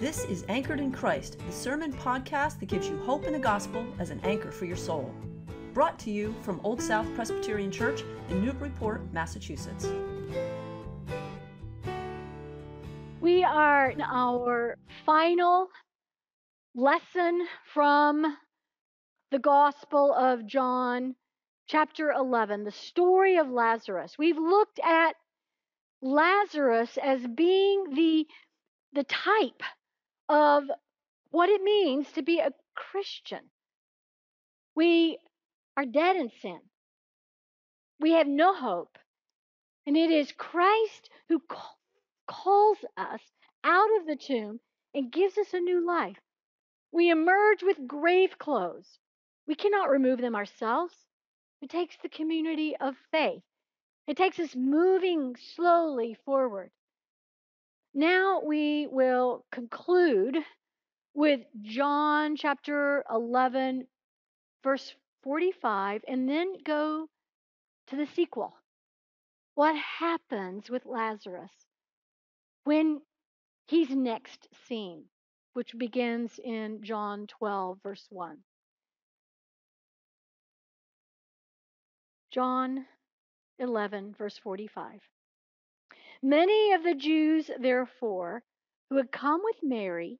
This is Anchored in Christ, the sermon podcast that gives you hope in the gospel as an anchor for your soul. Brought to you from Old South Presbyterian Church in Newburyport, Massachusetts. We are in our final lesson from the Gospel of John, chapter 11, the story of Lazarus. We've looked at Lazarus as being the, the type of what it means to be a Christian. We are dead in sin. We have no hope. And it is Christ who calls us out of the tomb and gives us a new life. We emerge with grave clothes. We cannot remove them ourselves. It takes the community of faith. It takes us moving slowly forward. Now we will conclude with John chapter 11, verse 45, and then go to the sequel. What happens with Lazarus when he's next seen, which begins in John 12, verse 1. John 11, verse 45. Many of the Jews, therefore, who had come with Mary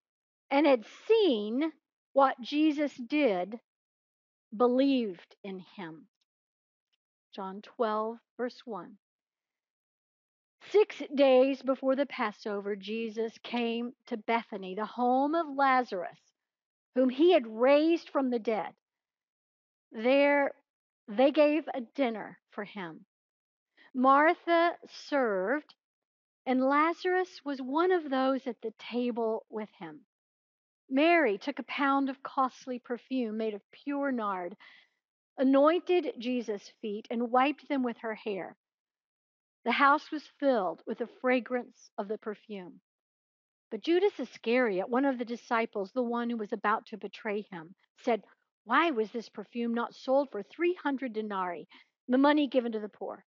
and had seen what Jesus did, believed in him. John 12, verse 1. Six days before the Passover, Jesus came to Bethany, the home of Lazarus, whom he had raised from the dead. There they gave a dinner for him. Martha served, and Lazarus was one of those at the table with him. Mary took a pound of costly perfume made of pure nard, anointed Jesus' feet, and wiped them with her hair. The house was filled with the fragrance of the perfume. But Judas Iscariot, one of the disciples, the one who was about to betray him, said, Why was this perfume not sold for 300 denarii, the money given to the poor?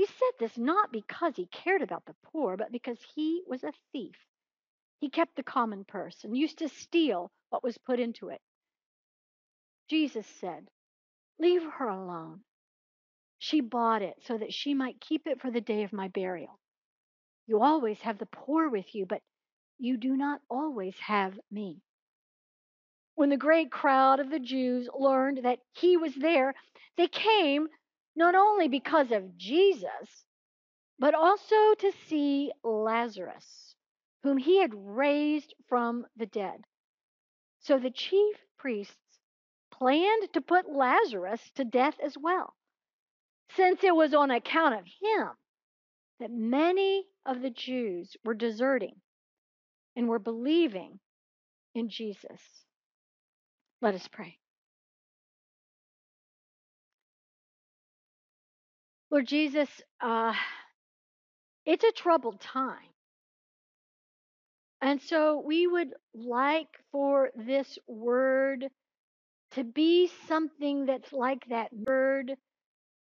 He said this not because he cared about the poor, but because he was a thief. He kept the common purse and used to steal what was put into it. Jesus said, Leave her alone. She bought it so that she might keep it for the day of my burial. You always have the poor with you, but you do not always have me. When the great crowd of the Jews learned that he was there, they came not only because of Jesus, but also to see Lazarus, whom he had raised from the dead. So the chief priests planned to put Lazarus to death as well, since it was on account of him that many of the Jews were deserting and were believing in Jesus. Let us pray. Lord Jesus, uh, it's a troubled time. And so we would like for this word to be something that's like that word,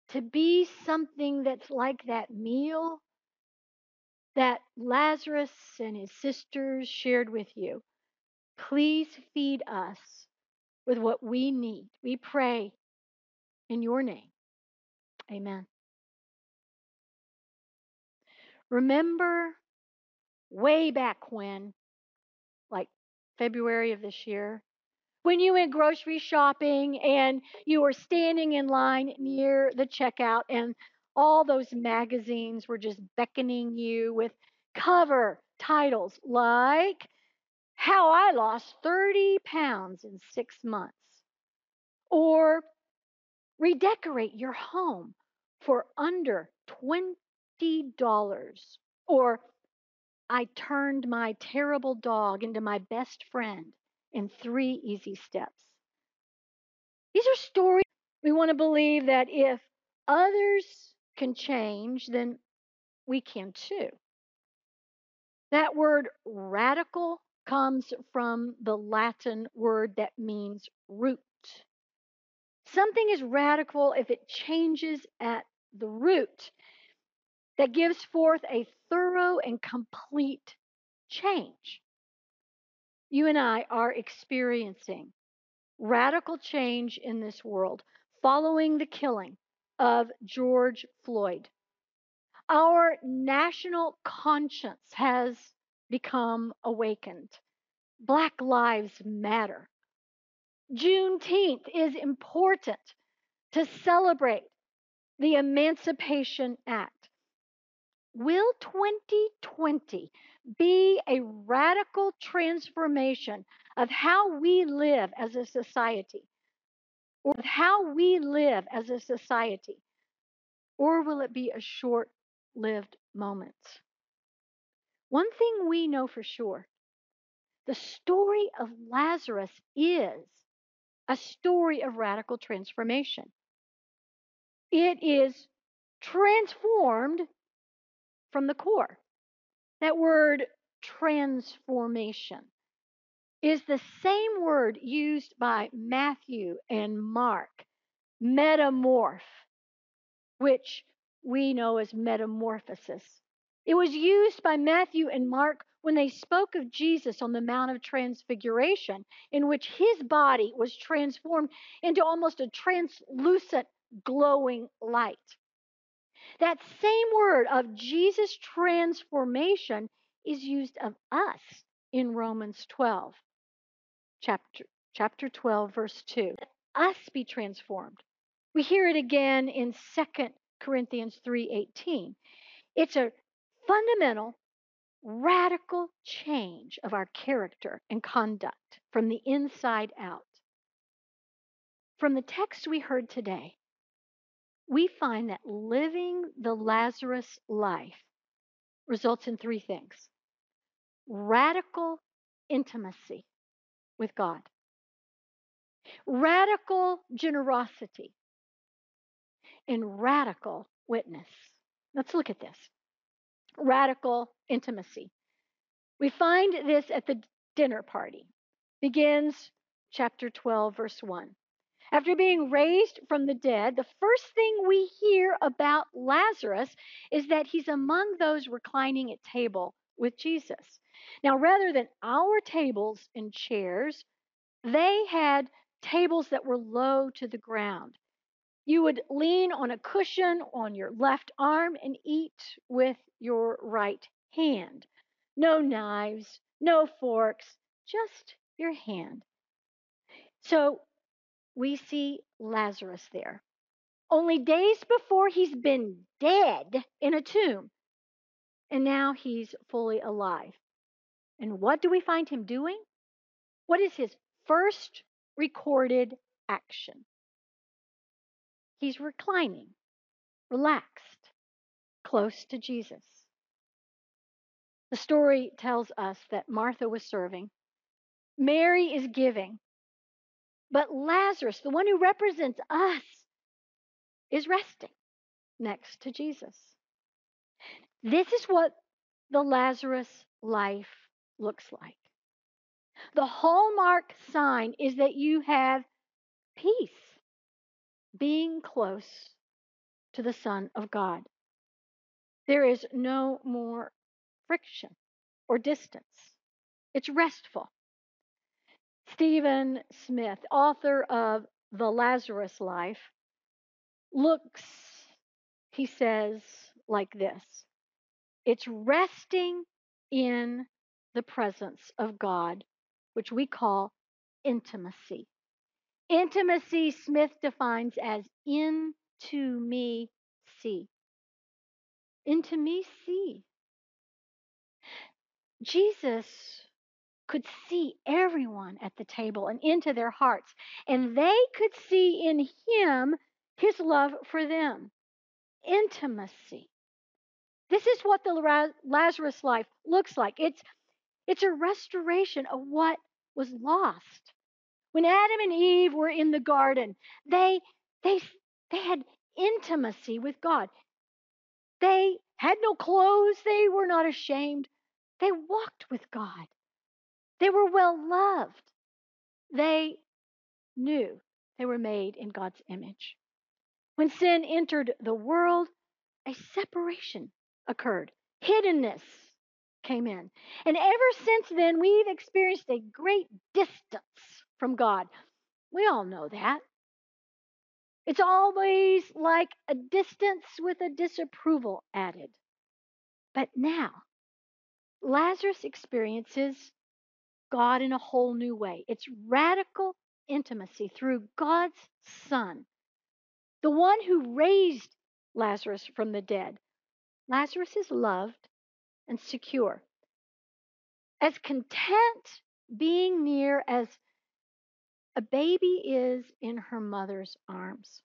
to be something that's like that meal that Lazarus and his sisters shared with you. Please feed us with what we need. We pray in your name. Amen. Remember way back when, like February of this year, when you went grocery shopping and you were standing in line near the checkout and all those magazines were just beckoning you with cover titles like How I Lost 30 Pounds in Six Months, or Redecorate Your Home for Under 20 $50. Or I turned my terrible dog into my best friend in three easy steps. These are stories we want to believe that if others can change, then we can too. That word radical comes from the Latin word that means root. Something is radical if it changes at the root that gives forth a thorough and complete change. you and I are experiencing radical change in this world following the killing of George Floyd. Our national conscience has become awakened. Black Lives Matter. Juneteenth is important to celebrate the Emancipation Act. Will 2020 be a radical transformation of how we live as a society? Or how we live as a society? Or will it be a short lived moment? One thing we know for sure the story of Lazarus is a story of radical transformation. It is transformed from the core. That word transformation is the same word used by Matthew and Mark, metamorph, which we know as metamorphosis. It was used by Matthew and Mark when they spoke of Jesus on the Mount of Transfiguration, in which his body was transformed into almost a translucent, glowing light. That same word of Jesus' transformation is used of us in Romans 12, chapter, chapter 12, verse 2. Us be transformed. We hear it again in 2 Corinthians 3:18. It's a fundamental, radical change of our character and conduct from the inside out. From the text we heard today, we find that living the Lazarus life results in three things radical intimacy with God, radical generosity, and radical witness. Let's look at this radical intimacy. We find this at the dinner party. Begins chapter 12, verse 1. After being raised from the dead, the first thing we hear about Lazarus is that he's among those reclining at table with Jesus. Now, rather than our tables and chairs, they had tables that were low to the ground. You would lean on a cushion on your left arm and eat with your right hand. No knives, no forks, just your hand. So we see Lazarus there. Only days before he's been dead in a tomb, and now he's fully alive. And what do we find him doing? What is his first recorded action? He's reclining, relaxed, close to Jesus. The story tells us that Martha was serving, Mary is giving, but Lazarus, the one who represents us, is resting next to Jesus. This is what the Lazarus life looks like. The hallmark sign is that you have peace being close to the Son of God. There is no more friction or distance, it's restful. Stephen Smith, author of The Lazarus Life, looks, he says, like this it's resting in the presence of God, which we call intimacy. Intimacy, Smith defines as into me see. Into me see. Jesus could see everyone at the table and into their hearts, and they could see in him his love for them. Intimacy. This is what the Lazarus life looks like. It's it's a restoration of what was lost. When Adam and Eve were in the garden, they, they, they had intimacy with God. They had no clothes, they were not ashamed. They walked with God. They were well loved. They knew they were made in God's image. When sin entered the world, a separation occurred, hiddenness came in. And ever since then, we've experienced a great distance from God. We all know that. It's always like a distance with a disapproval added. But now, Lazarus experiences God in a whole new way. It's radical intimacy through God's Son, the one who raised Lazarus from the dead. Lazarus is loved and secure. As content being near as a baby is in her mother's arms.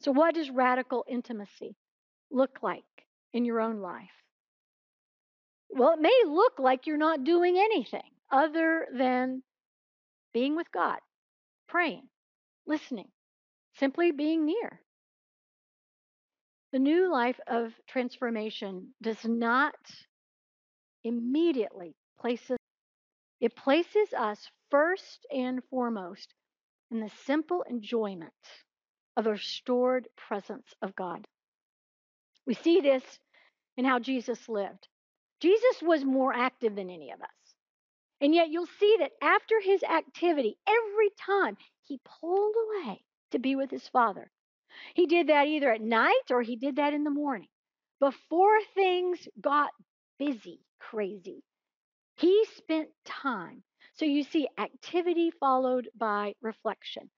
So, what does radical intimacy look like in your own life? Well, it may look like you're not doing anything other than being with God, praying, listening, simply being near. The new life of transformation does not immediately place us, it places us first and foremost in the simple enjoyment of the restored presence of God. We see this in how Jesus lived. Jesus was more active than any of us. And yet you'll see that after his activity, every time he pulled away to be with his Father. He did that either at night or he did that in the morning before things got busy, crazy. He spent time so you see activity followed by reflection.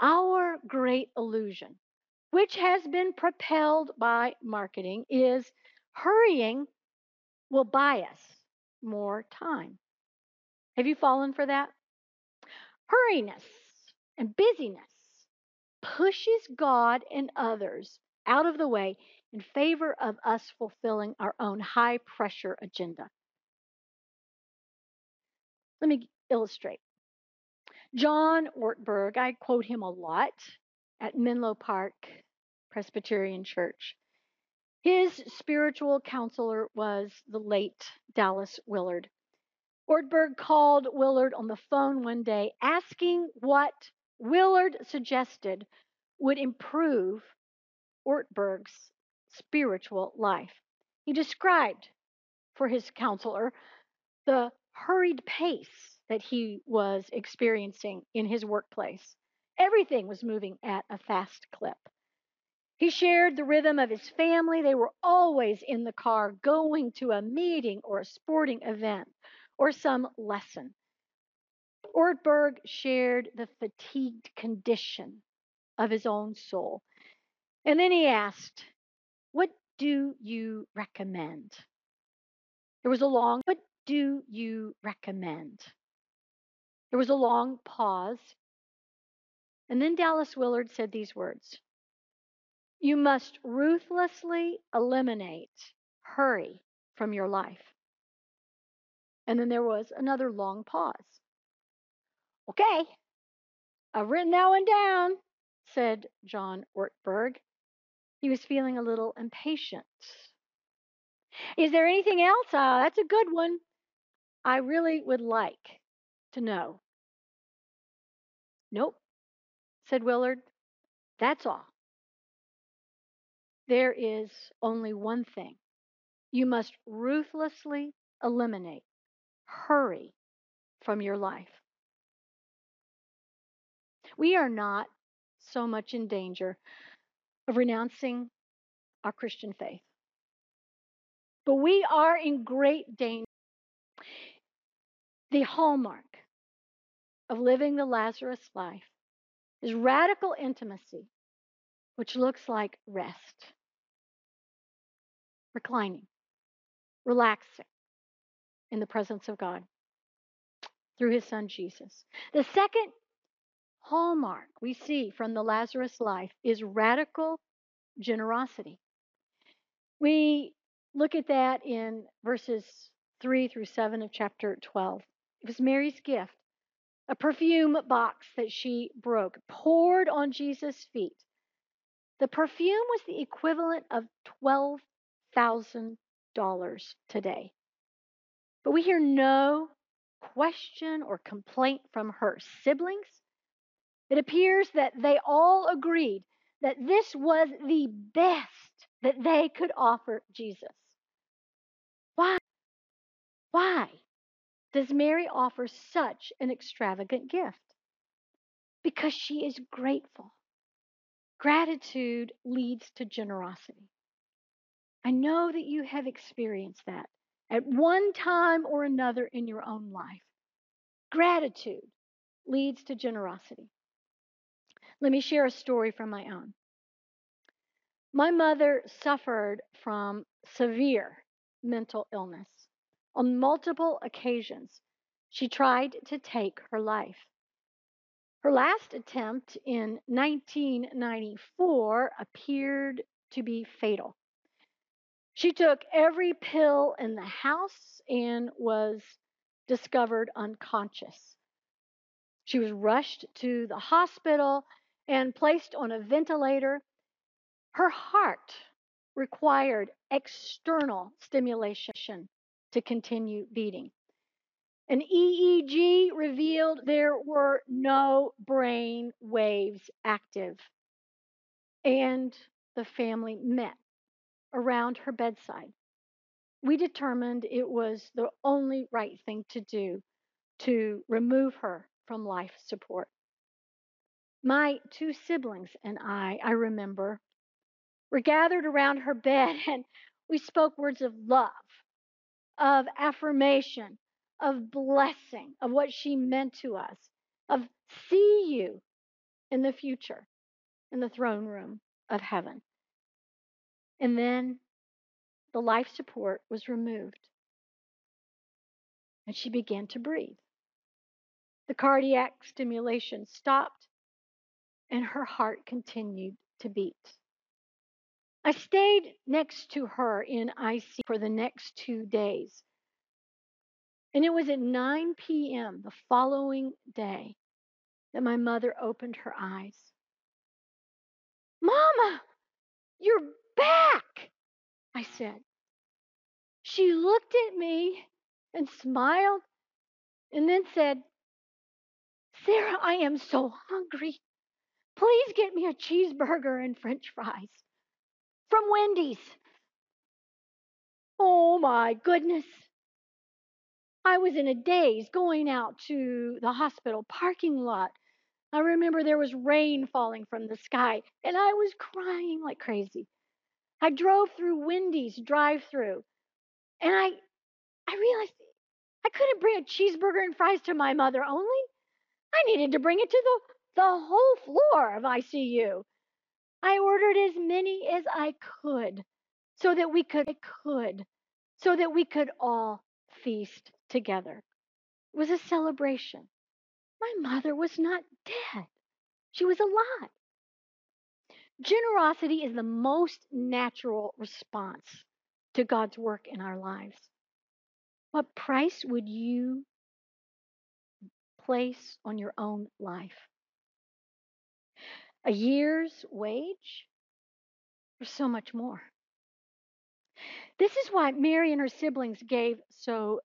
Our great illusion, which has been propelled by marketing, is hurrying will buy us more time. Have you fallen for that? Hurriness and busyness pushes God and others out of the way in favor of us fulfilling our own high pressure agenda. Let me illustrate. John Ortberg, I quote him a lot at Menlo Park Presbyterian Church. His spiritual counselor was the late Dallas Willard. Ortberg called Willard on the phone one day asking what Willard suggested would improve Ortberg's spiritual life. He described for his counselor the hurried pace that he was experiencing in his workplace. Everything was moving at a fast clip. He shared the rhythm of his family. They were always in the car going to a meeting or a sporting event or some lesson. Ortberg shared the fatigued condition of his own soul. And then he asked, What do you recommend? There was a long, What do you recommend? There was a long pause. And then Dallas Willard said these words You must ruthlessly eliminate hurry from your life. And then there was another long pause. Okay, I've written that one down, said John Ortberg. He was feeling a little impatient. Is there anything else? Uh, that's a good one. I really would like to know. Nope, said Willard. That's all. There is only one thing. You must ruthlessly eliminate hurry from your life. We are not so much in danger of renouncing our Christian faith, but we are in great danger the hallmark of living the Lazarus life is radical intimacy, which looks like rest, reclining, relaxing in the presence of God through his son Jesus. The second hallmark we see from the Lazarus life is radical generosity. We look at that in verses 3 through 7 of chapter 12. It was Mary's gift, a perfume box that she broke, poured on Jesus' feet. The perfume was the equivalent of $12,000 today. But we hear no question or complaint from her siblings. It appears that they all agreed that this was the best that they could offer Jesus. Why Why does Mary offer such an extravagant gift? Because she is grateful. Gratitude leads to generosity. I know that you have experienced that at one time or another in your own life. Gratitude leads to generosity. Let me share a story from my own. My mother suffered from severe mental illness. On multiple occasions, she tried to take her life. Her last attempt in 1994 appeared to be fatal. She took every pill in the house and was discovered unconscious. She was rushed to the hospital and placed on a ventilator. Her heart required external stimulation to continue beating. An EEG revealed there were no brain waves active. And the family met around her bedside. We determined it was the only right thing to do to remove her from life support. My two siblings and I, I remember, were gathered around her bed and we spoke words of love, of affirmation, of blessing, of what she meant to us, of see you in the future in the throne room of heaven. And then the life support was removed. And she began to breathe. The cardiac stimulation stopped, and her heart continued to beat. I stayed next to her in IC for the next two days. And it was at 9 p.m. the following day that my mother opened her eyes. Mama, you're back, I said. She looked at me and smiled and then said, Sara, I am so hungry. Please get me a cheeseburger and french fries from Wendy's. Oh my goodness. I was in a daze going out to the hospital parking lot. I remember there was rain falling from the sky and I was crying like crazy. I drove through Wendy's drive through and I I realized I couldn't bring a cheeseburger and fries to my mother only. I needed to bring it to the, the whole floor of ICU. I ordered as many as I could so that we could I could so that we could all feast together. It was a celebration. My mother was not dead. She was alive. Generosity is the most natural response to God's work in our lives. What price would you place on your own life? A year's wage? Or so much more? This is why Mary and her siblings gave so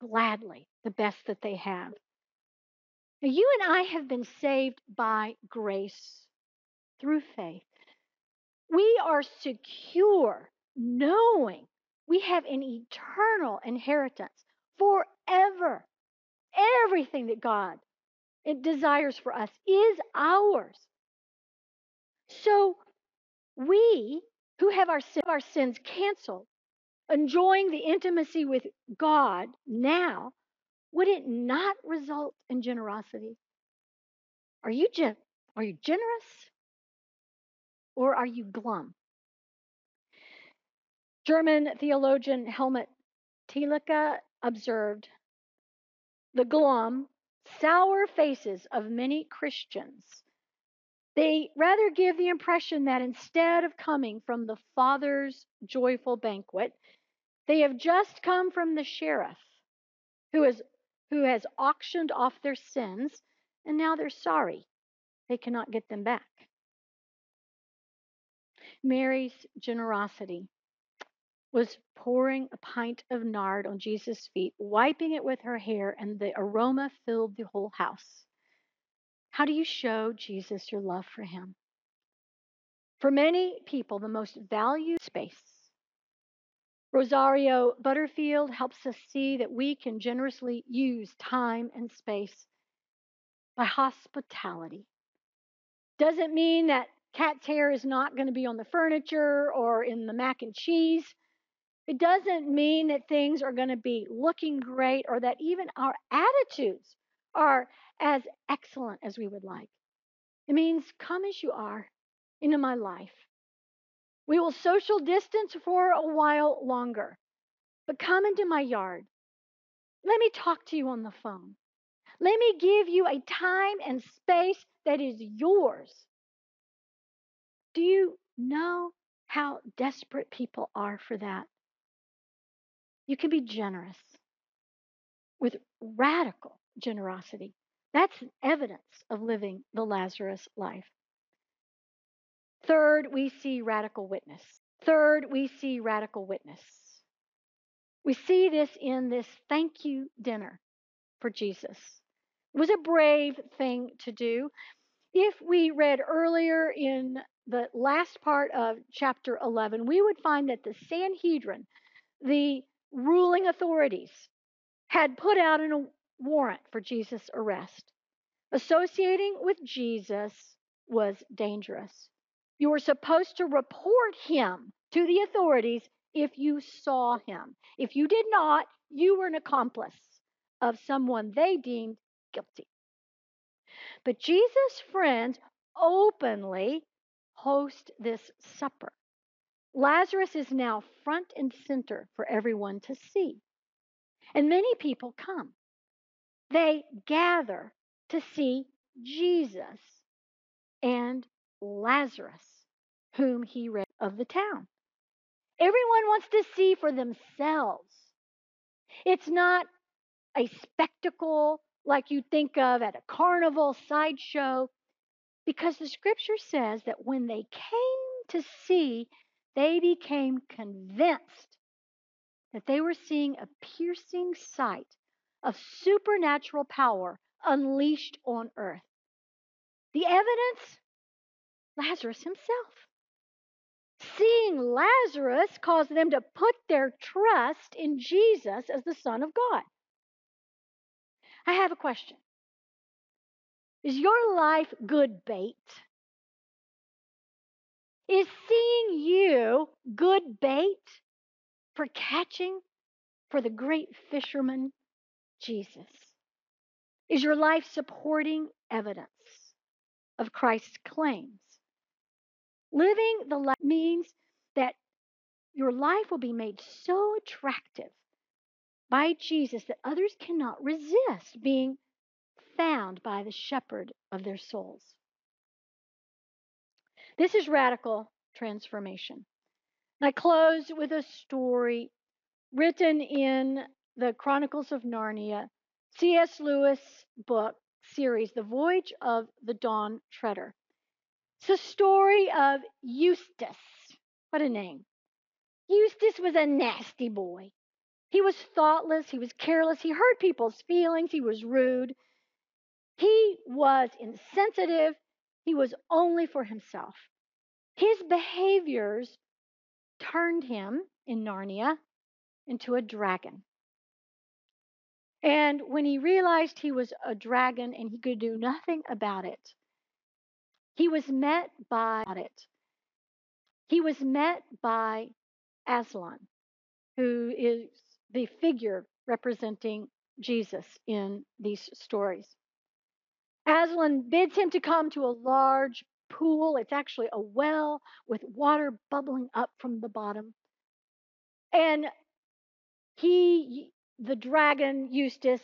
gladly the best that they have. Now, you and I have been saved by grace through faith. We are secure knowing we have an eternal inheritance forever. Everything that God it desires for us is ours. So we who have our, our sins canceled, enjoying the intimacy with God now, would it not result in generosity? Are you gen- are you generous or are you glum? German theologian Helmut Thielicke observed the glum, sour faces of many Christians. They rather give the impression that instead of coming from the Father's joyful banquet, they have just come from the sheriff who has, who has auctioned off their sins, and now they're sorry they cannot get them back. Mary's generosity was pouring a pint of nard on Jesus' feet, wiping it with her hair, and the aroma filled the whole house. How do you show Jesus your love for him? For many people, the most valued space Rosario Butterfield helps us see that we can generously use time and space by hospitality. Doesn't mean that cat's hair is not going to be on the furniture or in the mac and cheese. It doesn't mean that things are going to be looking great or that even our attitudes are as excellent as we would like. It means come as you are into my life. We will social distance for a while longer, but come into my yard. Let me talk to you on the phone. Let me give you a time and space that is yours. Do you know how desperate people are for that? You can be generous with radical generosity. That's evidence of living the Lazarus life. Third, we see radical witness. Third, we see radical witness. We see this in this thank you dinner for Jesus. It was a brave thing to do. If we read earlier in the last part of chapter 11, we would find that the Sanhedrin, the ruling authorities, had put out a warrant for Jesus' arrest. Associating with Jesus was dangerous. You were supposed to report him to the authorities if you saw him. If you did not, you were an accomplice of someone they deemed guilty. But Jesus' friends openly host this supper. Lazarus is now front and center for everyone to see. And many people come. They gather to see Jesus and Lazarus, whom he read of the town. Everyone wants to see for themselves. It's not a spectacle like you think of at a carnival sideshow, because the scripture says that when they came to see, they became convinced that they were seeing a piercing sight of supernatural power unleashed on earth. The evidence Lazarus himself. Seeing Lazarus caused them to put their trust in Jesus as the Son of God. I have a question Is your life good bait? Is seeing you good bait for catching for the great fisherman, Jesus? Is your life supporting evidence of Christ's claims? Living the life means that your life will be made so attractive by Jesus that others cannot resist being found by the shepherd of their souls. This is radical transformation. I close with a story written in the Chronicles of Narnia, C.S. Lewis book series, The Voyage of the Dawn Treader. It's the story of Eustace. What a name. Eustace was a nasty boy. He was thoughtless, he was careless, he hurt people's feelings, he was rude. He was insensitive, he was only for himself. His behaviors turned him in Narnia into a dragon. And when he realized he was a dragon and he could do nothing about it, he was met by it. He was met by Aslan, who is the figure representing Jesus in these stories. Aslan bids him to come to a large pool. It's actually a well with water bubbling up from the bottom. And he, the dragon Eustace,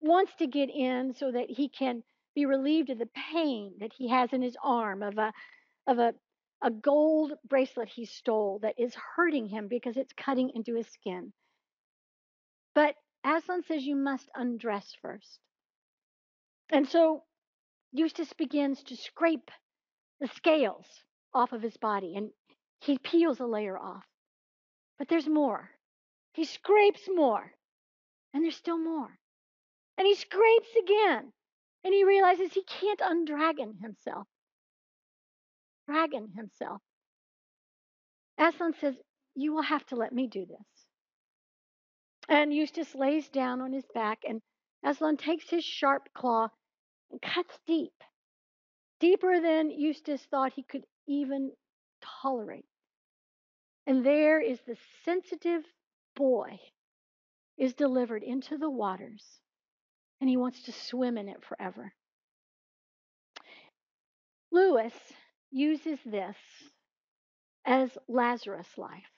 wants to get in so that he can be relieved of the pain that he has in his arm of a of a a gold bracelet he stole that is hurting him because it's cutting into his skin. But Aslan says you must undress first. And so Eustace begins to scrape the scales off of his body and he peels a layer off. But there's more. He scrapes more. And there's still more. And he scrapes again. And he realizes he can't undragon himself. Dragon himself. Aslan says, You will have to let me do this. And Eustace lays down on his back, and Aslan takes his sharp claw and cuts deep, deeper than Eustace thought he could even tolerate. And there is the sensitive boy is delivered into the waters, and he wants to swim in it forever. Lewis uses this as Lazarus' life.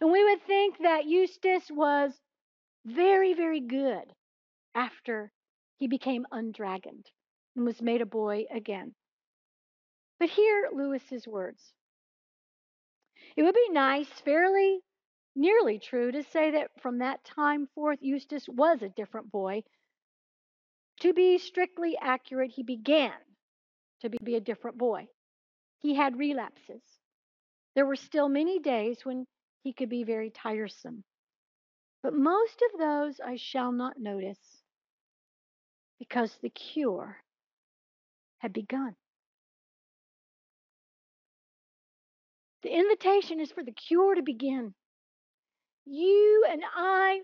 And we would think that Eustace was very, very good after he became undragoned and was made a boy again. But hear Lewis's words. It would be nice, fairly nearly true, to say that from that time forth Eustace was a different boy. To be strictly accurate, he began to be a different boy. He had relapses. There were still many days when he could be very tiresome. But most of those I shall not notice because the cure had begun. The invitation is for the cure to begin. You and I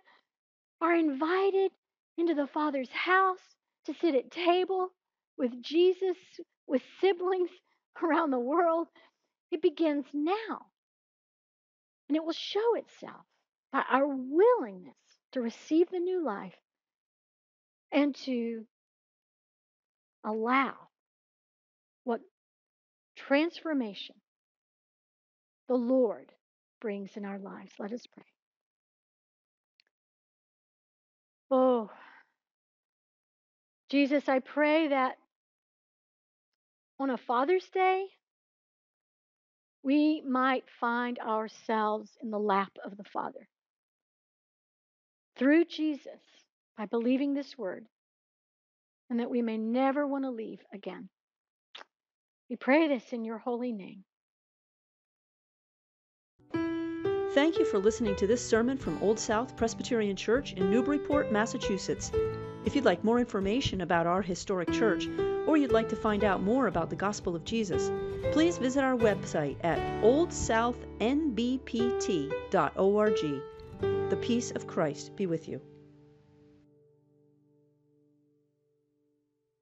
are invited into the Father's house to sit at table with Jesus, with siblings around the world. It begins now. And it will show itself by our willingness to receive the new life and to allow what transformation the Lord brings in our lives. Let us pray. Oh, Jesus, I pray that on a Father's Day, we might find ourselves in the lap of the Father. Through Jesus, by believing this word, and that we may never want to leave again. We pray this in your holy name. Thank you for listening to this sermon from Old South Presbyterian Church in Newburyport, Massachusetts. If you'd like more information about our historic church, or you'd like to find out more about the gospel of Jesus, please visit our website at oldsouthnbpt.org. The peace of Christ be with you.